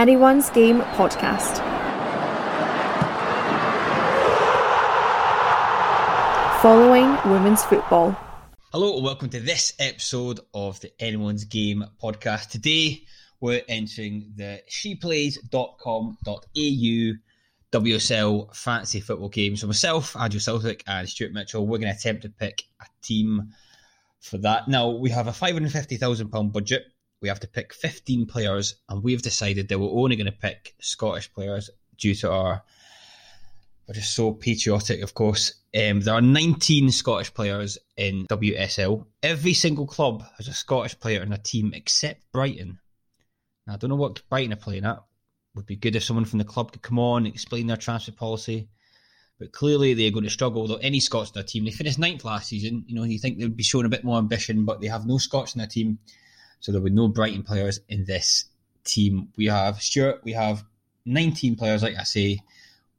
Anyone's Game podcast. Following women's football. Hello welcome to this episode of the Anyone's Game podcast. Today we're entering the sheplays.com.au WSL fantasy football game. So myself, Andrew Celtic, and Stuart Mitchell, we're going to attempt to pick a team for that. Now we have a £550,000 budget. We have to pick 15 players and we've decided that we're only going to pick Scottish players due to our we're just so patriotic, of course. Um, there are 19 Scottish players in WSL. Every single club has a Scottish player in a team except Brighton. Now, I don't know what Brighton are playing at. Would be good if someone from the club could come on, and explain their transfer policy. But clearly, they're going to struggle. without any Scots in their team, they finished ninth last season. You know, you think they'd be showing a bit more ambition, but they have no Scots in their team, so there will be no Brighton players in this team. We have Stuart. We have 19 players, like I say.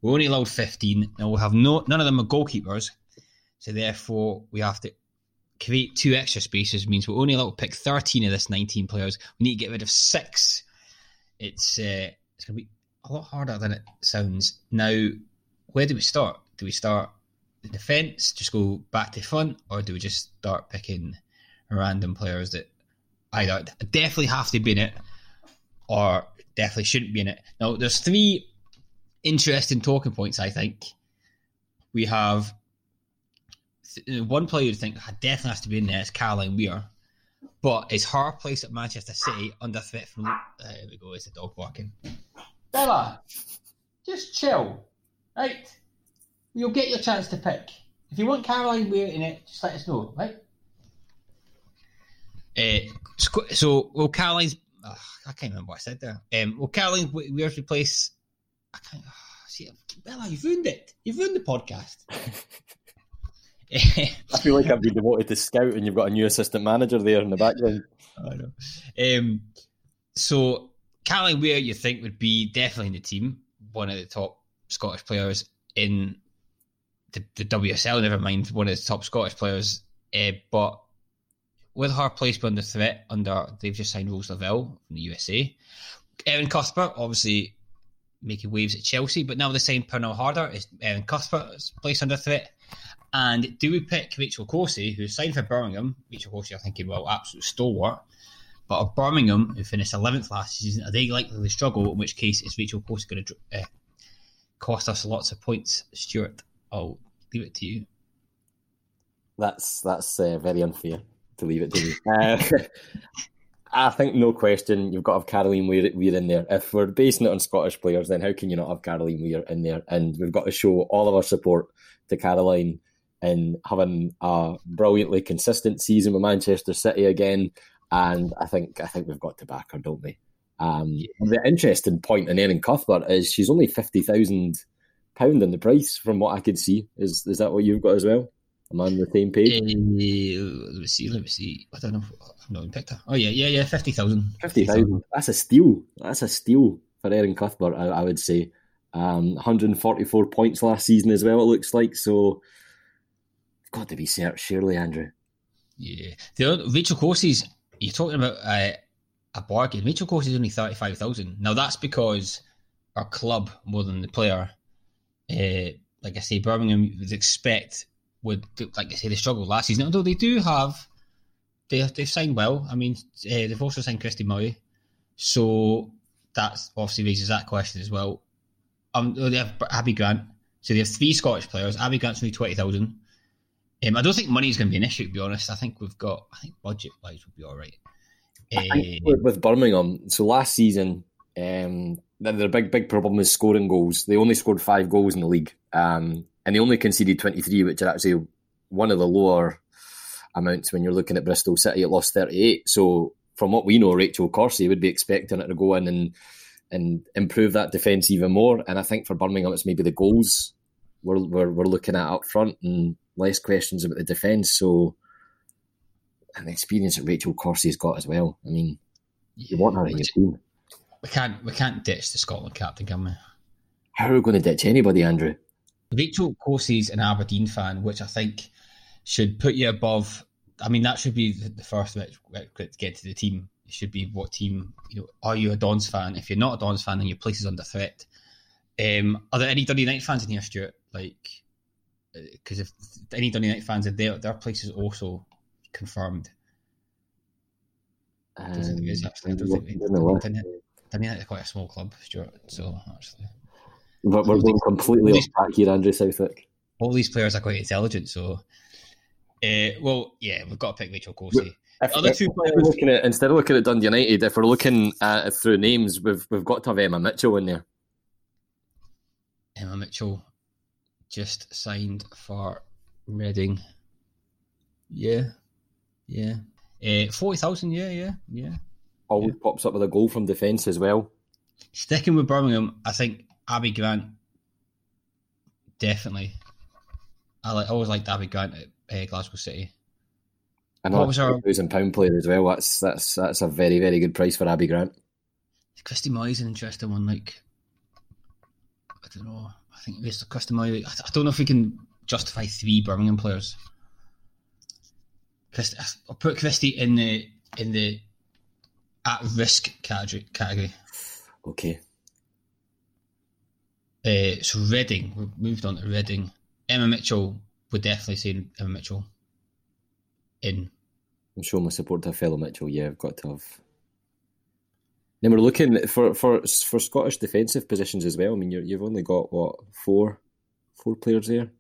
We're only allowed 15. Now we have no none of them are goalkeepers, so therefore we have to create two extra spaces. Means we're only allowed to pick 13 of this 19 players. We need to get rid of six. It's uh, it's to be a lot harder than it sounds. Now, where do we start? Do we start the defence, just go back to front, or do we just start picking random players that either definitely have to be in it or definitely shouldn't be in it? Now, there's three interesting talking points, I think. We have uh, one player you think definitely has to be in there is Caroline Weir, but is her place at Manchester City under threat from? Uh, there we go. It's a dog barking. Bella, just chill, right? You'll get your chance to pick. If you want Caroline Weir in it, just let us know, right? Uh, so, well, Caroline's. Oh, I can't remember what I said there. Um, well, Caroline Weir's replace I can't. See, Bella, you've ruined it. You've ruined the podcast. I feel like I've been demoted to scout, and you've got a new assistant manager there in the background. I know. Um, so, Caroline Weir, you think would be definitely in the team, one of the top Scottish players in the, the WSL. Never mind, one of the top Scottish players. Uh, but with her placement under threat, under they've just signed Rose Lavelle from the USA. Erin Cuthbert, obviously making waves at Chelsea, but now the same Pernille Harder is Erin Cuthbert's placed under threat. And do we pick Rachel Corsie, who signed for Birmingham? Rachel Corsie, I think, well, absolute stalwart. But of Birmingham, who finished 11th last season, are they likely to struggle? In which case, is Rachel Corsie going to uh, cost us lots of points? Stuart, I'll leave it to you. That's that's uh, very unfair to leave it to me. uh, I think no question you've got to have Caroline Weir, Weir in there. If we're basing it on Scottish players, then how can you not have Caroline Weir in there? And we've got to show all of our support to Caroline in having a brilliantly consistent season with Manchester City again. And I think I think we've got to back her, don't we? Um, the interesting point in Erin Cuthbert is she's only fifty thousand pound in the price, from what I could see. Is is that what you've got as well? Am I on the same page? Uh, let me see. Let me see. I don't know. I've not even picked her. Oh yeah, yeah, yeah. Fifty thousand. Fifty thousand. That's a steal. That's a steal for Erin Cuthbert. I, I would say. Um, 144 points last season as well. It looks like so. Got to be searched, surely, Andrew. Yeah, the Rachel Corsie's. You're talking about uh, a bargain. Rachel Corsie's only thirty five thousand. Now that's because our club more than the player. Uh, like I say, Birmingham would expect would like I say they struggled last season. Although they do have, they they've signed well. I mean, uh, they've also signed Christy Murray, so that obviously raises that question as well. Um, they have Abby Grant, so they have three Scottish players. Abby Grant's only twenty thousand. Um, I don't think money is going to be an issue. To be honest, I think we've got. I think budget wise we'll be all right. Uh, with Birmingham, so last season, um, their big big problem is scoring goals. They only scored five goals in the league. Um, and they only conceded 23, which are actually one of the lower amounts when you're looking at Bristol City. It lost 38. So, from what we know, Rachel Corsie would be expecting it to go in and and improve that defence even more. And I think for Birmingham, it's maybe the goals we're, we're, we're looking at up front and less questions about the defence. So, and the experience that Rachel Corsie's got as well. I mean, you want her in your team. We can't we can't ditch the Scotland captain, can we? How are we going to ditch anybody, Andrew? Rachel Corsie's an Aberdeen fan, which I think should put you above. I mean, that should be the first to get to the team. It should be what team, you know, are you a Dons fan? If you're not a Dons fan, then your place is under threat. Um, are there any Dundee United fans in here, Stuart? Like, because uh, if any Dundee United fans are there, their place is also confirmed. Um, I don't think Dundee quite a small club, Stuart. So actually, but we're going completely off track here, Andrew Southwick. All these players are quite intelligent, so. Uh, well, yeah, we've got to pick Rachel Corsie. If, Other two players. Looking at, instead of looking at Dundee United, if we're looking at through names, we've we've got to have Emma Mitchell in there. Emma Mitchell just signed for Reading. Yeah, yeah. Uh, Forty thousand. Yeah, yeah, yeah. Always yeah. pops up with a goal from defence as well. Sticking with Birmingham, I think Abby Grant. Definitely, I like. I always liked Abby Grant at uh, Glasgow City. And what was our thousand pound player as well? That's that's that's a very very good price for Abby Grant. Christy Moy's an interesting one. Like I don't know. I think it's Christy Moy. I don't know if we can justify three Birmingham players. Christy, I'll put Christy in the in the at risk category. category. Okay. Uh, so Reading, we've moved on to Reading. Emma Mitchell would definitely say Emma Mitchell in. I'm showing my support to a fellow Mitchell. Yeah, I've got to have. Then we're looking for for for Scottish defensive positions as well. I mean, you have only got what four four players there.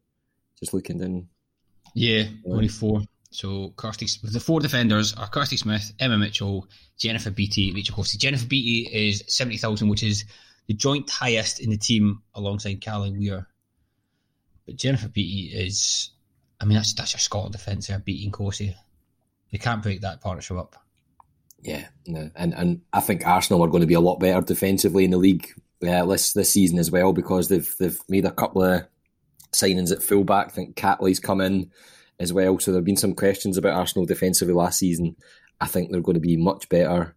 Just looking then. Yeah, only four. So Kirsty, the four defenders are Kirsty Smith, Emma Mitchell, Jennifer Beattie, Rachel Corsie. Jennifer Beattie is seventy thousand, which is the joint highest in the team alongside Callie Weir. But Jennifer Beattie is I mean, that's that's your Scotland defence there, Beattie Corsie. You can't break that partnership up. Yeah, no. and and I think Arsenal are going to be a lot better defensively in the league uh, this this season as well because they've they've made a couple of signings at fullback. I think Catley's come in as well, so there've been some questions about Arsenal defensively last season. I think they're going to be much better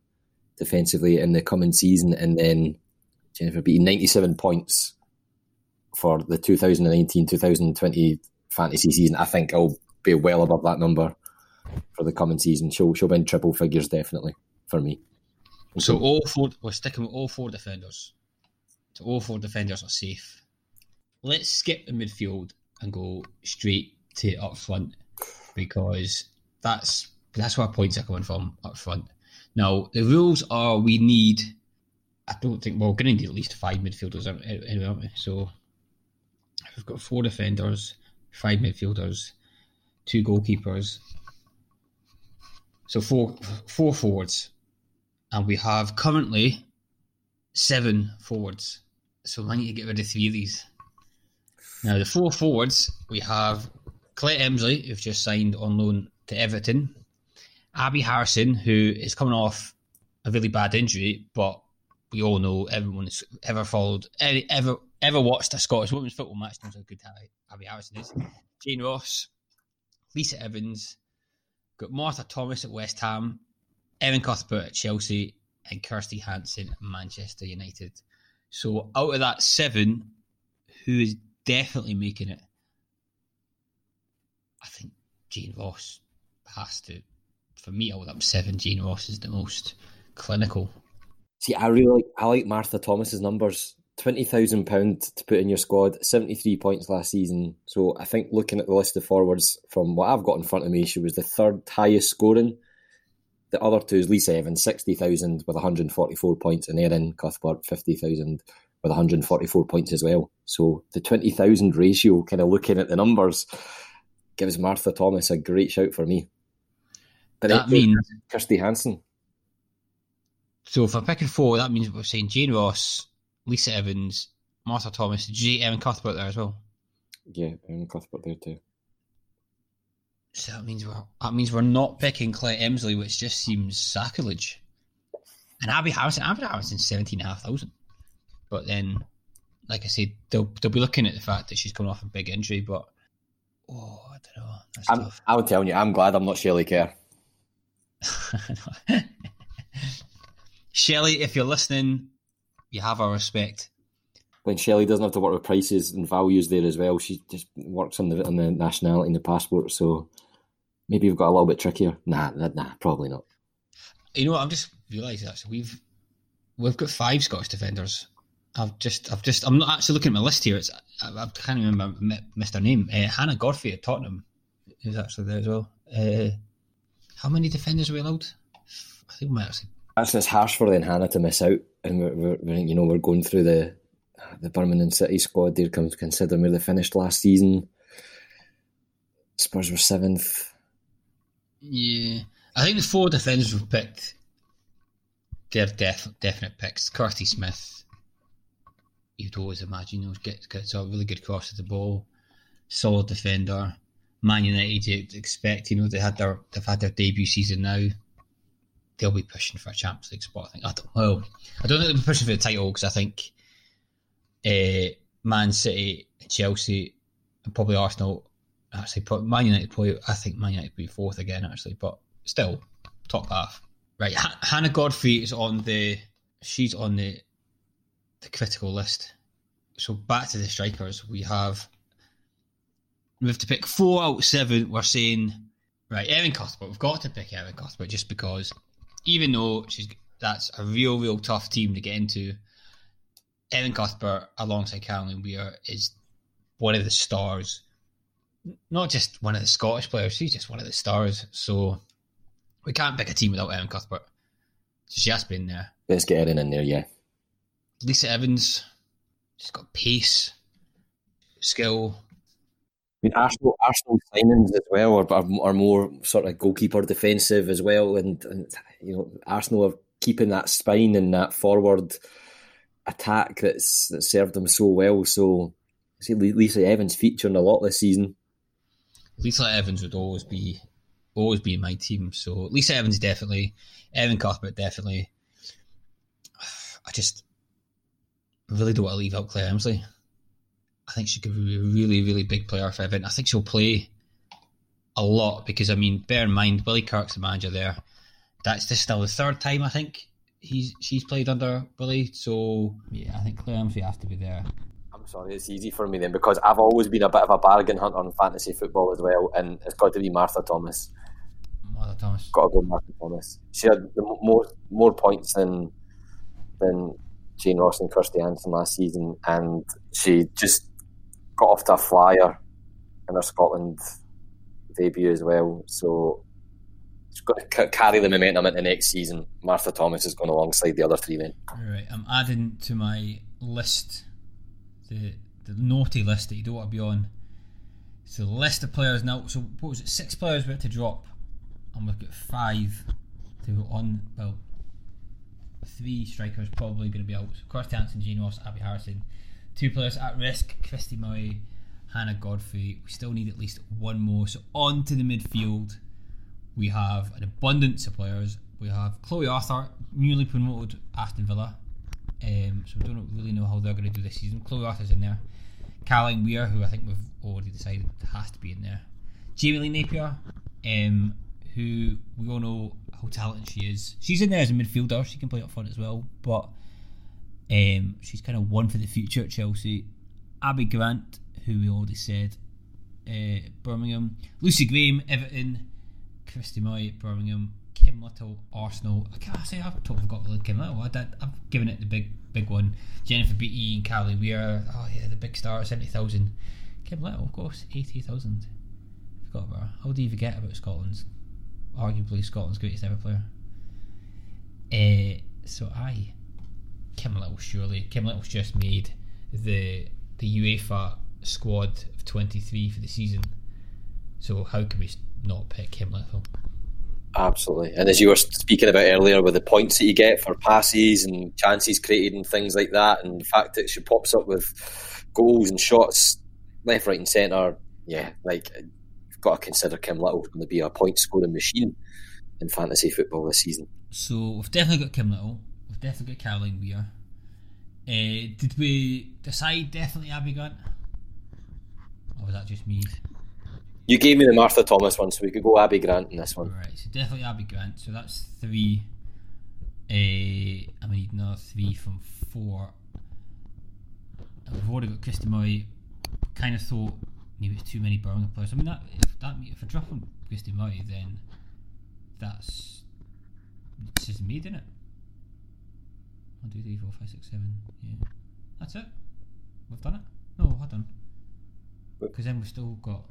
defensively in the coming season, and then Jennifer ninety seven points for the 2019-2020 fantasy season, I think I'll be well above that number for the coming season. She'll she'll be in triple figures definitely for me. So all four we're sticking with all four defenders. So all four defenders are safe. Let's skip the midfield and go straight to up front because that's that's where points are coming from up front. Now the rules are we need I don't think well, we're going to need at least five midfielders anyway, aren't we? So we've got four defenders five midfielders, two goalkeepers. So four four forwards, and we have currently seven forwards. So I need to get rid of three of these. Now the four forwards we have Claire Emslie, who've just signed on loan to Everton. Abby Harrison, who is coming off a really bad injury, but we all know everyone has ever followed, ever ever watched a Scottish women's football match knows how good Abby Harrison is. Jane Ross, Lisa Evans, got Martha Thomas at West Ham, Erin Cuthbert at Chelsea, and Kirsty Hanson at Manchester United. So out of that seven, who is definitely making it? I think Jane Ross has to. For me, out of them seven, Jane Ross is the most clinical. See, I really like I like Martha Thomas's numbers twenty thousand pound to put in your squad, seventy three points last season. So I think looking at the list of forwards from what I've got in front of me, she was the third highest scoring. The other two is Lisa Evans, sixty thousand with one hundred forty four points, and Erin Cuthbert fifty thousand with one hundred and forty four points as well. So the twenty thousand ratio, kind of looking at the numbers, gives Martha Thomas a great shout for me. But that means Kirsty Hanson. So if I'm picking four, that means we're saying Jane Ross, Lisa Evans, Martha Thomas. Did you see Cuthbert there as well? Yeah, Erin Cuthbert there too. So that means we're that means we're not picking Claire Emslie, which just seems sacrilege. And Abby Harrison, Abby Harrison's seventeen and a half thousand. But then, like I said, they'll they'll be looking at the fact that she's coming off a big injury. But oh, I don't know. I'm. I'm telling you, I'm glad I'm not Shelley Kerr. Shelley, if you're listening, you have our respect. When Shelley doesn't have to work with prices and values there as well, she just works on the on the nationality and the passport. So maybe you've got a little bit trickier. Nah, nah, probably not. You know, I'm just realised actually we've we've got five Scottish defenders. I've just I've just I'm not actually looking at my list here. It's I, I can't remember missed her name. Uh, Hannah Godfrey at Tottenham is actually there as well. Uh, how many defenders are we allowed? I think we might actually. Actually, it's harsh for then Hannah to miss out, and we're, we're, you know we're going through the the Birmingham City squad. There comes considering where they finished last season. Spurs were seventh. Yeah, I think the four defenders we've picked, they're def- definite picks. Kirsty Smith, you'd always imagine, you know, gets, gets a really good cross of the ball, solid defender. Man United, you'd expect, you know, they had their they've had their debut season now. They'll be pushing for a Champions League spot. I think. I don't. Well, I don't think they'll be pushing for the title because I think uh, Man City, Chelsea, and probably Arsenal. Actually, Man United. Probably, I think Man United will be fourth again. Actually, but still, top half. Right, H- Hannah Godfrey is on the. She's on the the critical list. So back to the strikers, we have we have to pick four out of seven. We're saying, right, Erin Cuthbert. We've got to pick Erin Cuthbert just because, even though she's that's a real, real tough team to get into. Erin Cuthbert alongside Caroline Weir is one of the stars. Not just one of the Scottish players, she's just one of the stars. So we can't pick a team without Erin Cuthbert. So she has been there. Let's get Erin in there, yeah. Lisa Evans, she's got pace, skill, mean, Arsenal, Arsenal signings as well are, are, are more sort of goalkeeper defensive as well, and, and you know Arsenal are keeping that spine and that forward attack that's that served them so well. So, I see Lisa Evans featuring a lot this season. Lisa Evans would always be always be in my team. So Lisa Evans definitely, Erin Cuthbert definitely. I just really don't want to leave out Claire Emslie. I think she could be a really, really big player for Everton. I think she'll play a lot because, I mean, bear in mind, Willie Kirk's the manager there. That's just still the third time, I think, he's she's played under Willie. So, yeah, I think Claire Emslie has to be there. I'm sorry, it's easy for me then because I've always been a bit of a bargain hunter in fantasy football as well, and it's got to be Martha Thomas. Martha Thomas. Got to go Martha Thomas. She had more more points than than Jane Ross and Kirsty Hanson last season, and she just got off to a flyer in her Scotland debut as well. So she's got to carry the momentum into next season. Martha Thomas is going alongside the other three men. All right, I'm adding to my list the the naughty list that you don't want to be on. So the list of players now. So what was it? Six players we had to drop, and we've got five to go on. Well, three strikers probably going to be out. So Kirsty Hanson, Ross, Abby Harrison. Two players at risk: Christy Murray, Hannah Godfrey. We still need at least one more. So on to the midfield. We have an abundance of players. We have Chloe Arthur, newly promoted Aston Villa. Um, so we don't really know how they're going to do this season. Chloe Arthur's in there. Caroline Weir, who I think we've already decided has to be in there. Jamie Lee Napier, um, who we all know how talented she is. She's in there as a midfielder. She can play up front as well, but um, she's kind of one for the future at Chelsea. Abby Grant, who we already said, uh, Birmingham. Lucy Graham, Everton. Christy Moy, Birmingham. Kim Little, Arsenal. I can't say I've totally forgot Kim Little. I I've given it the big big one. Jennifer Beattie and Carly Weir. Oh yeah, the big star, seventy thousand. Kim Little, of course, eighty thousand. Forgot about her. How do you forget about Scotland's, arguably Scotland's greatest ever player? Uh, so I, Kim Little, surely. Kim Little's just made the the UEFA squad of twenty three for the season. So how can we not pick Kim Little? Absolutely. And as you were speaking about earlier, with the points that you get for passes and chances created and things like that, and the fact that she pops up with goals and shots left, right, and centre, yeah, like you've got to consider Kim Little going to be a point scoring machine in fantasy football this season. So we've definitely got Kim Little. Definitely got Caroline Weir. Uh, did we decide definitely Abby Grant? Or was that just me? You gave me the Martha Thomas one, so we could go Abby Grant in this one. Right, so definitely Abby Grant. So that's three. Uh, I mean, another three from four. We've already got Christy Murray. Kind of thought maybe it's too many Birmingham players. I mean, that if that if we're dropping Christy Murray, then that's decision made, isn't it? One, two, three, four, five, six, seven. Yeah, that's it. We've done it. No, hold on. Because then we've still got.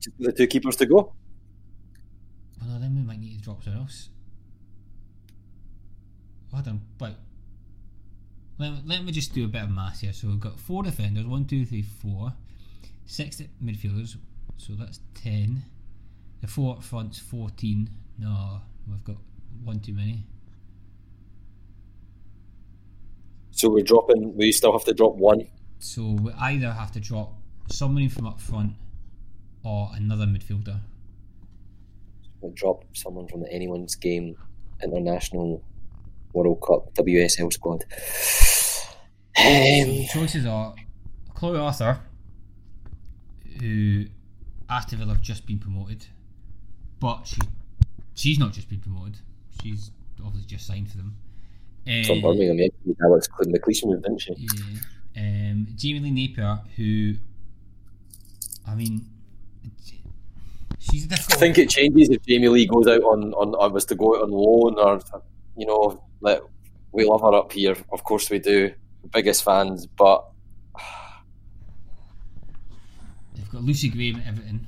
Just the two keepers to go. Well, no, then we might need to drop someone else. Hold on, right. Let, let me just do a bit of math here. So we've got four defenders one, two, three, four. Six midfielders, so that's ten. The four up front's 14. No, we've got one too many. So we're dropping, we still have to drop one. So we either have to drop somebody from up front or another midfielder. We'll drop someone from the anyone's game international World Cup WSL squad. Um, choices are Chloe Arthur, who Aston Villa have just been promoted, but she she's not just been promoted. She's obviously just signed for them. From uh, Birmingham, yeah. Alex McLeish moved, didn't she? Yeah. Um, Jamie Lee Napier, who, I mean, she's difficult. I think it changes if Jamie Lee goes out on on or was to go out on loan, or you know, let we love her up here. Of course we do. Biggest fans, but they've got Lucy Graham at Everton.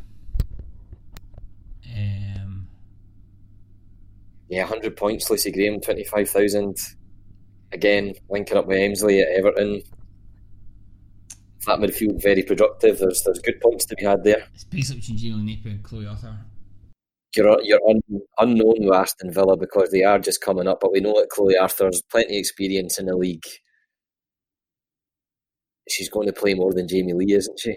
Um, yeah, hundred points. Lucy Graham, twenty five thousand. Again, linking up with Emslie at Everton. That midfield very productive. There's there's good points to be had there. It's basically between Gino Napier and Chloe Arthur. You're you're un, unknown with Aston Villa because they are just coming up, but we know that Chloe Arthur's plenty of experience in the league. She's going to play more than Jamie Lee, isn't she?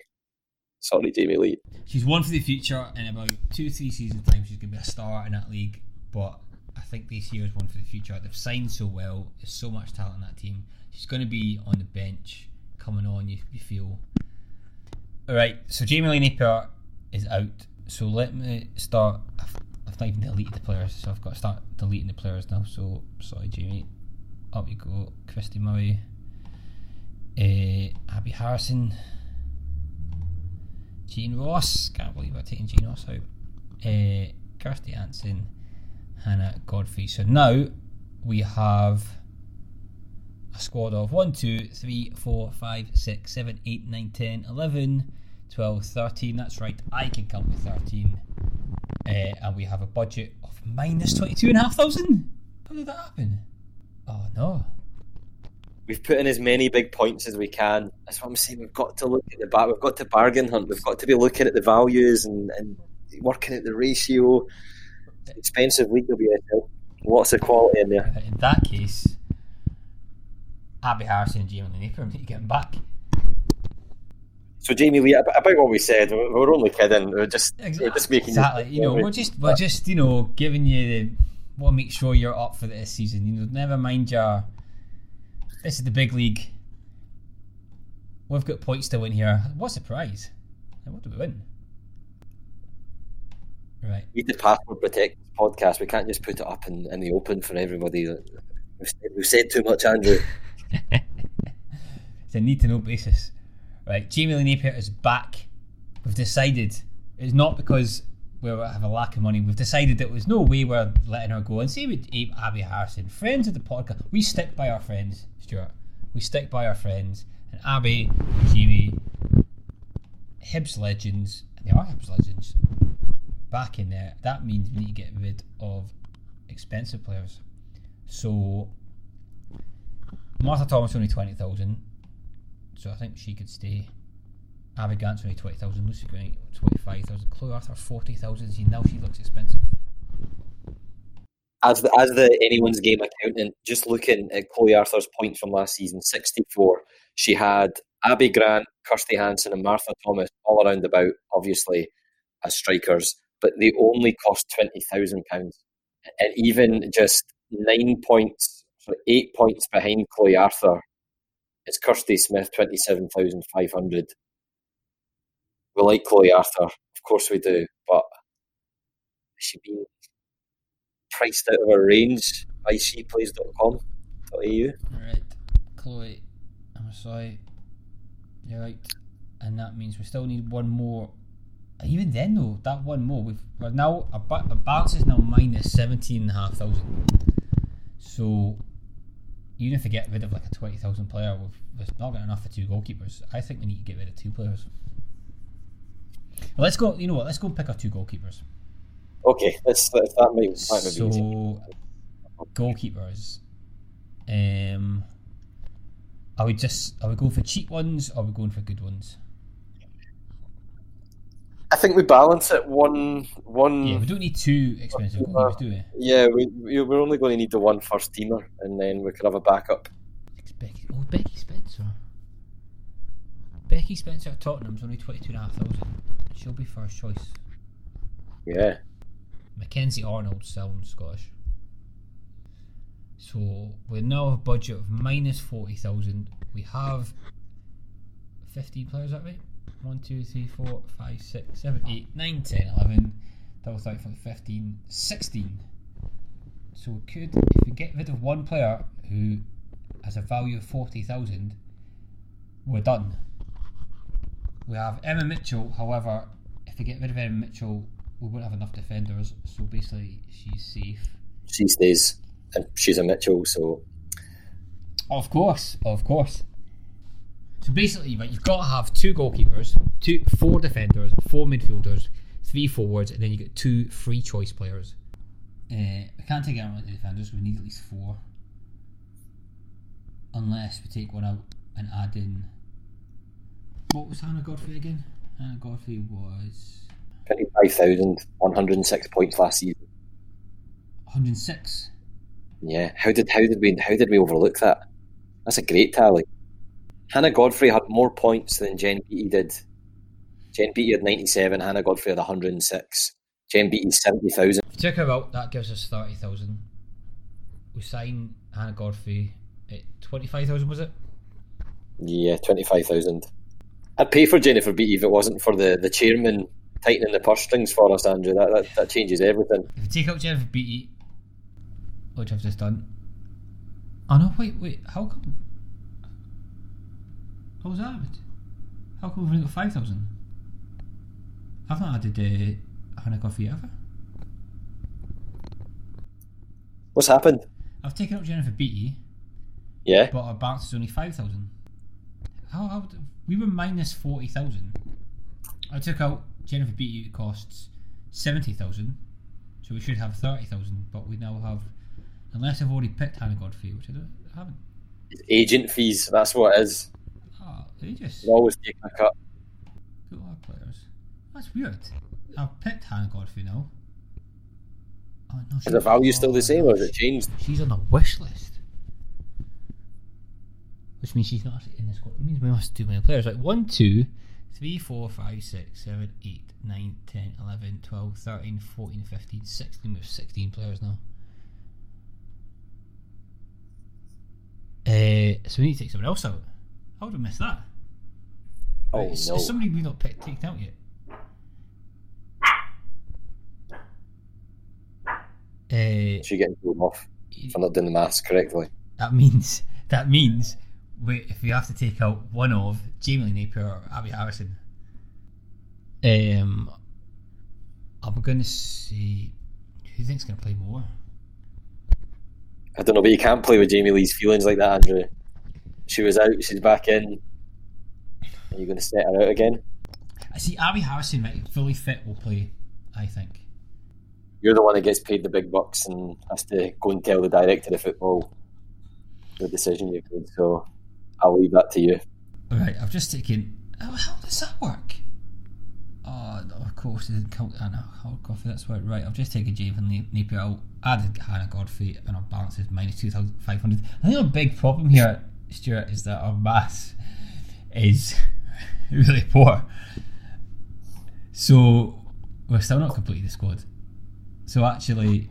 Sorry, Jamie Lee. She's one for the future. In about two, three seasons' time, she's going to be a star in that league. But I think this year is one for the future. They've signed so well. There's so much talent in that team. She's going to be on the bench, coming on. You, you feel. All right. So Jamie Lee Napier is out. So let me start. I've, I've not even deleted the players, so I've got to start deleting the players now. So sorry, Jamie. Up you go, Christy Murray, uh, Abby Harrison, Jane Ross. Can't believe I'm taking Jane Ross out. Uh, Kirsty Hanson, Hannah Godfrey. So now we have a squad of 1, 2, 3, 4, 5, 6, 7, 8, 9, 10, 11, 12, 13. That's right, I can count with 13. Uh, and we have a budget of minus 22,500. How did that happen? Oh no. We've put in as many big points as we can. That's what I'm saying. We've got to look at the back. We've got to bargain hunt. We've got to be looking at the values and, and working at the ratio. Expensive league WSL. Lots of quality in there. In that case, Abby Harrison and Jamie Napier need to get him back. So Jamie Lee, about what we said, we're only kidding. We are just, exactly. we're just making exactly. You know, we're just, we're just, you know, giving you the. Want to make sure you're up for this season. You know, never mind your. This is the big league. We've got points to win here. What's the prize? What do we win? Right. We need to password protect this podcast. We can't just put it up in, in the open for everybody. We've said, we've said too much, Andrew. it's a need to know basis. Right, Jamie Lee Napier is back. We've decided it's not because we have a lack of money. We've decided that there's no way we're letting her go. And same with Abby Harrison, friends of the podcast. We stick by our friends, Stuart. We stick by our friends. And Abby, Jamie, Hibs legends, and they are Hibs legends, back in there. That means we need to get rid of expensive players. So Martha Thomas only twenty thousand so I think she could stay. Abby Grant's only 20,000, Lucy Grant 25,000, Chloe Arthur 40,000. See, now she looks expensive. As the, as the anyone's game accountant, just looking at Chloe Arthur's points from last season, 64. She had Abby Grant, Kirsty Hanson, and Martha Thomas all around about, obviously, as strikers, but they only cost £20,000. And even just nine points, eight points behind Chloe Arthur it's Kirsty Smith, 27,500. We like Chloe Arthur, of course we do, but she been priced out of her range by sheplays.com.au. Right, Chloe, I'm sorry. You're right. And that means we still need one more. Even then, though, that one more, we've, we're now, our, our balance is now minus 17,500. So even if we get rid of like a twenty thousand player, we've, not got enough for two goalkeepers. I think we need to get rid of two players. Well, let's go. You know what? Let's go and pick our two goalkeepers. Okay, let's, let's that might, that might So, easy. goalkeepers. Um, are we just are we going for cheap ones? or Are we going for good ones? I think we balance it one one. Yeah, we don't need two expensive uh, goalkeepers, do we? Yeah, we, we we're only going to need the one first teamer, and then we could have a backup. Becky, oh, Becky Spencer. Becky Spencer at Tottenham's only twenty two and a half thousand. She'll be first choice. Yeah, Mackenzie Arnold sounds Scottish. So we now have a budget of minus forty thousand. We have fifteen players, is that right? One, two, three, four, five, six, seven, eight, nine, ten, eleven, double thirty, forty, fifteen, sixteen. So we could if we get rid of one player who has a value of forty thousand, we're done. We have Emma Mitchell, however, if we get rid of Emma Mitchell, we won't have enough defenders, so basically she's safe. she stays, and she's a Mitchell, so Of course, of course. So basically, right, you've got to have two goalkeepers, two, four defenders, four midfielders, three forwards, and then you get two free choice players. Uh, we can't take out the defenders. We need at least four, unless we take one out and add in. What was Hannah Godfrey again? Hannah Godfrey was twenty five thousand one hundred and six points last season. 106. Yeah, how did how did we how did we overlook that? That's a great tally. Hannah Godfrey had more points than Jen Beattie did. Jen Beattie had ninety seven. Hannah Godfrey had one hundred and six. Jen Beattie seventy thousand. If you take her out, that gives us 30,000. We sign Hannah Godfrey at 25,000, was it? Yeah, twenty five thousand. I'd pay for Jennifer Beattie if it wasn't for the, the chairman tightening the purse strings for us, Andrew. That, that that changes everything. If you take out Jennifer Beattie, which I've just done. Oh no, wait, wait, how come? How was that? How come we've only got 5,000? I've not added uh, Hannah Godfrey ever. What's happened? I've taken out Jennifer Beattie, Yeah, but our balance is only 5,000. How, how, we were minus 40,000. I took out Jennifer Beattie, it costs 70,000, so we should have 30,000, but we now have, unless I've already picked Hannah Godfrey, which I, don't, I haven't. It's agent fees. That's what it is. They just always take a cut. put our players. That's weird. I've picked Hannah Godfrey now. Oh, no, Is the value still the same, or has it changed? She's on the wish list. Which means she's not actually in the squad. It means we must do many players. Like 1, 2, 3, 4, 5, 6, 7, 8, 9, 10, 11, 12, 13, 14, 15, 16. We have 16 players now. Uh, so we need to take someone else out. How would we miss that? Oh no! somebody we've not picked, taken out yet? Uh, She getting told off for not doing the maths correctly. that means that means we, if we have to take out one of Jamie Lee Napier or Abby Harrison, um, I'm gonna see who do you think's gonna play more? I don't know, but you can't play with Jamie Lee's feelings like that, Andrew. She was out, she's back in. Are you going to set her out again? I see Abby Harrison, right, fully fit, will play. I think. You're the one that gets paid the big bucks and has to go and tell the director of football the decision you've made. So I'll leave that to you. All right, I've just taken. How, how does that work? Oh, of course, it didn't count. I know, hard coffee, that's right. Right, I've just taken Javen Na- Napier out, added Hannah Godfrey, and our balance is minus 2,500. I think our big problem here, Stuart, is that our maths is really poor. So, we're still not completing the squad. So, actually,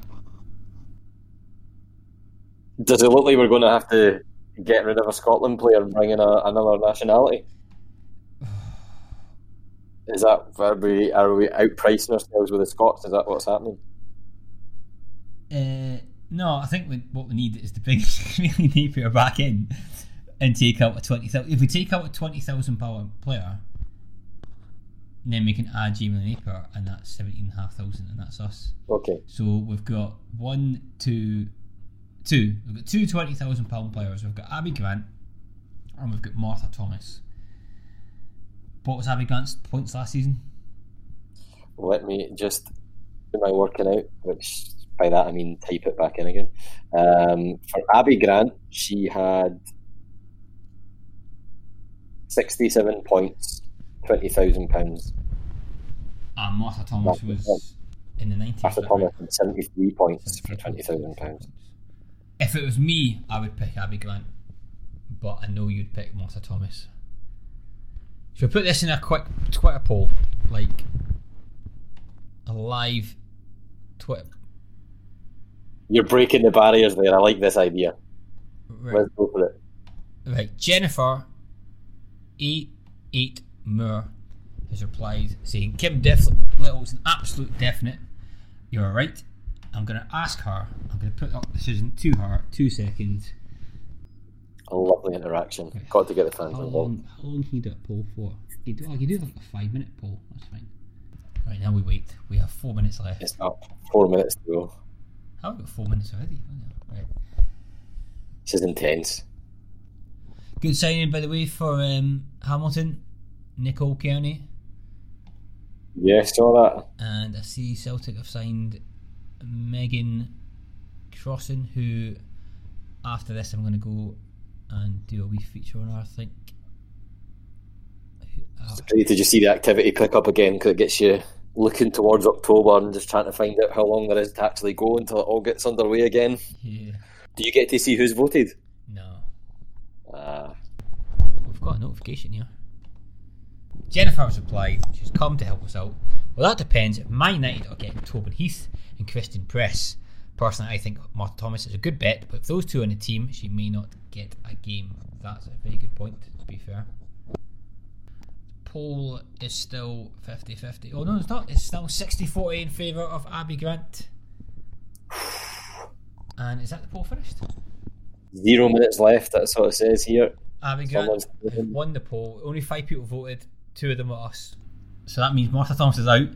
Does it look like we're going to have to get rid of a Scotland player and bring in a, another nationality? Is that are we are we outpricing ourselves with the Scots? Is that what's happening? Uh, no, I think we, what we need is to bring really Napier back in and take out a twenty thousand. If we take out a twenty thousand pound player, then we can add Jamie Napier, and that's seventeen and a half thousand, and that's us. Okay, So we've got one, two, two. We've got two twenty thousand pound players. We've got Abby Grant and we've got Martha Thomas. What was Abby Grant's points last season? Let me just do my working out, which by that I mean type it back in again. Um, for Abby Grant, she had sixty-seven points, twenty thousand pounds. And Martha Thomas was in the nineties. Martha Thomas had seventy-three points for twenty thousand pounds. If it was me, I would pick Abby Grant, but I know you'd pick Martha Thomas. Should we put this in a quick Twitter poll, like a live Twitter? You're breaking the barriers there. I like this idea. Right, Let's go for it. right. Jennifer, eight eight Moore has replied saying Kim Def- Little's an absolute definite. You're right. I'm going to ask her. I'm going to put up the decision to her. Two seconds. A lovely interaction. Got to get the fans How involved. long, how long can you do a poll for? You do, oh, you do like a five minute poll. That's fine. Right now we wait. We have four minutes left. It's up. Four minutes to go. I've got four minutes already. Right. This is intense. Good signing, by the way, for um, Hamilton, Nicole Kearney, Yeah, saw that. and I see Celtic have signed Megan Crossan, who after this I'm going to go and do a wee feature on her. I think. Great to just see the activity pick up again because it gets you looking towards October and just trying to find out how long there is to actually go until it all gets underway again. yeah. Do you get to see who's voted? We've got a notification here. Jennifer has replied, she's come to help us out. Well, that depends. Man United are getting Tobin Heath and Christen Press. Personally, I think Martha Thomas is a good bet, but if those two are in the team, she may not get a game. That's a very good point, to be fair. Poll is still 50 50. Oh, no, it's not. It's still 60 40 in favour of Abby Grant. And is that the poll finished? zero minutes left, that's what it says here. Abby Grant Someone's- won the poll. Only five people voted. Two of them were us. So that means Martha Thomas is out.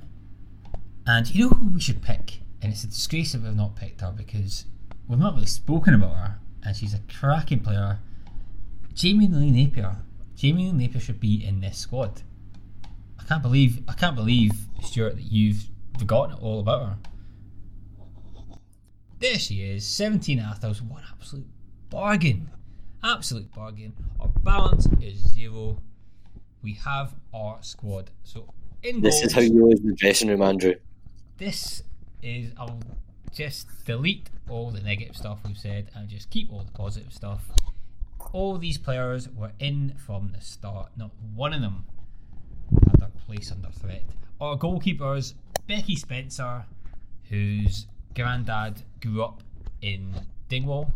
And you know who we should pick? And it's a disgrace that we've not picked her because we've not really spoken about her. And she's a cracking player. Jamie Lee Napier. Jamie Lee Napier should be in this squad. I can't believe I can't believe Stuart that you've forgotten all about her. There she is, 17 and a half. What an absolute bargain. Absolute bargain. Our balance is zero. We have our squad. So in This goals, is how you lose the dressing room, Andrew. this is I'll just delete all the negative stuff we've said and just keep all the positive stuff. All these players were in from the start. Not one of them had their place under threat. Our goalkeepers, Becky Spencer, whose granddad grew up in Dingwall,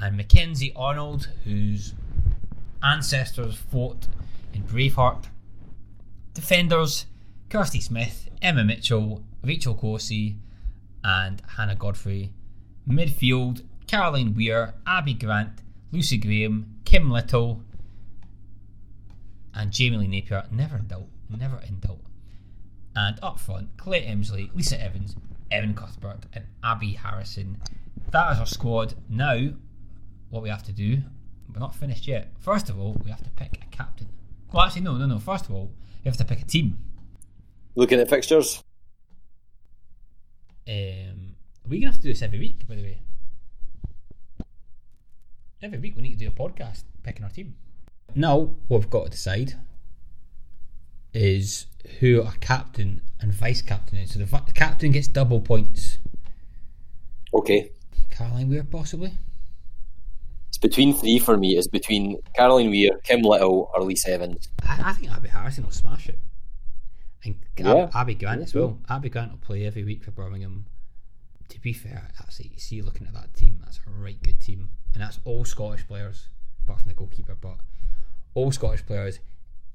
and Mackenzie Arnold, whose ancestors fought in Braveheart. Defenders, Kirsty Smith, Emma Mitchell, Rachel Corsie, and Hannah Godfrey. Midfield, Caroline Weir, Abby Grant, Lucy Graham, Kim Little, and Jamie Lee Napier. Never in doubt. Never in doubt. And up front, Claire Emslie, Lisa Evans, Erin Cuthbert, and Abby Harrison. That is our squad. Now, what we have to do, we're not finished yet. First of all, we have to pick a captain. Well, actually, no, no, no. First of all, we have to pick a team. Looking at fixtures, Um, we're gonna have to do this every week, by the way. Every week we need to do a podcast picking our team. Now, what we've got to decide is who our captain and vice captain is. So the vi- captain gets double points. okay. Caroline Weir, possibly. It's between three for me. It's between Caroline Weir, Kim Little, or Lisa Evans. I, I think Abby Harrison will smash it. And Yeah. Abby Grant as well. Abby Grant will play every week for Birmingham. To be fair, actually, you see, looking at that team, that's a right good team. And that's all Scottish players, apart from the goalkeeper, but all Scottish players,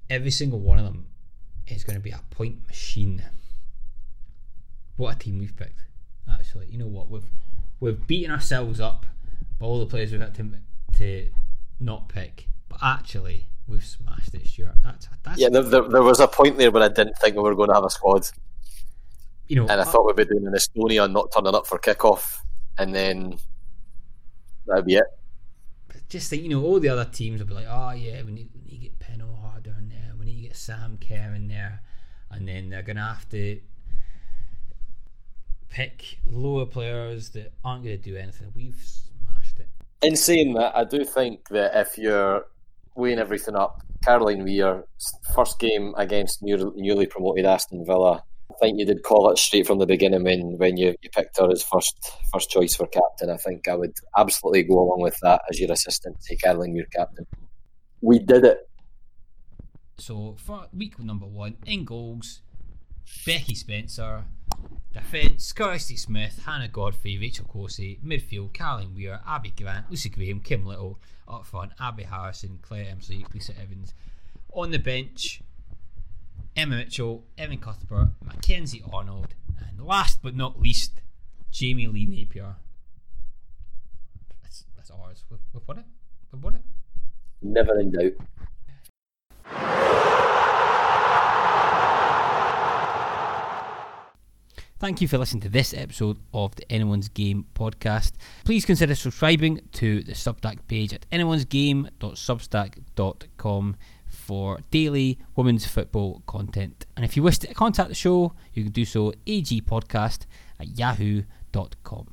every single one of them is going to be a point machine. What a team we've picked, actually. You know what? We've we've beaten ourselves up by all the players we've had to, to not pick, but actually, we've smashed it, Stuart. That's, that's Yeah, there, there, there was a point there when I didn't think we were going to have a squad, you know, and I uh, thought we'd be doing an Estonia and not turning up for kickoff, and then that'd be it. Just think, you know, all the other teams will be like, oh yeah, we need, we need to get Pernille Harder in there, we need to get Sam Kerr in there, and then they're gonna have to pick lower players that aren't going to do anything. We've. In saying that, I do think that if you're weighing everything up, Caroline Weir, first game against new, newly promoted Aston Villa, I think you did call it straight from the beginning when, when you, you picked her as first first choice for captain. I think I would absolutely go along with that as your assistant, say Caroline Weir captain. We did it. So for week number one, in goals, Becky Spencer, Defence, Kirsty Smith, Hannah Godfrey, Rachel Corsie, midfield, Caroline Weir, Abby Grant, Lucy Graham, Kim Little, up front, Abby Harrison, Claire Emslie, Lisa Evans. On the bench, Emma Mitchell, Erin Cuthbert, Mackenzie Arnold, and last but not least, Jamie Lee Napier. That's, that's ours. We've, we've won it. We've won it. Never in doubt. Thank you for listening to this episode of the Anyone's Game podcast. Please consider subscribing to the Substack page at anyone'sgame.substack.com for daily women's football content. And if you wish to contact the show, you can do so agpodcast at yahoo.com.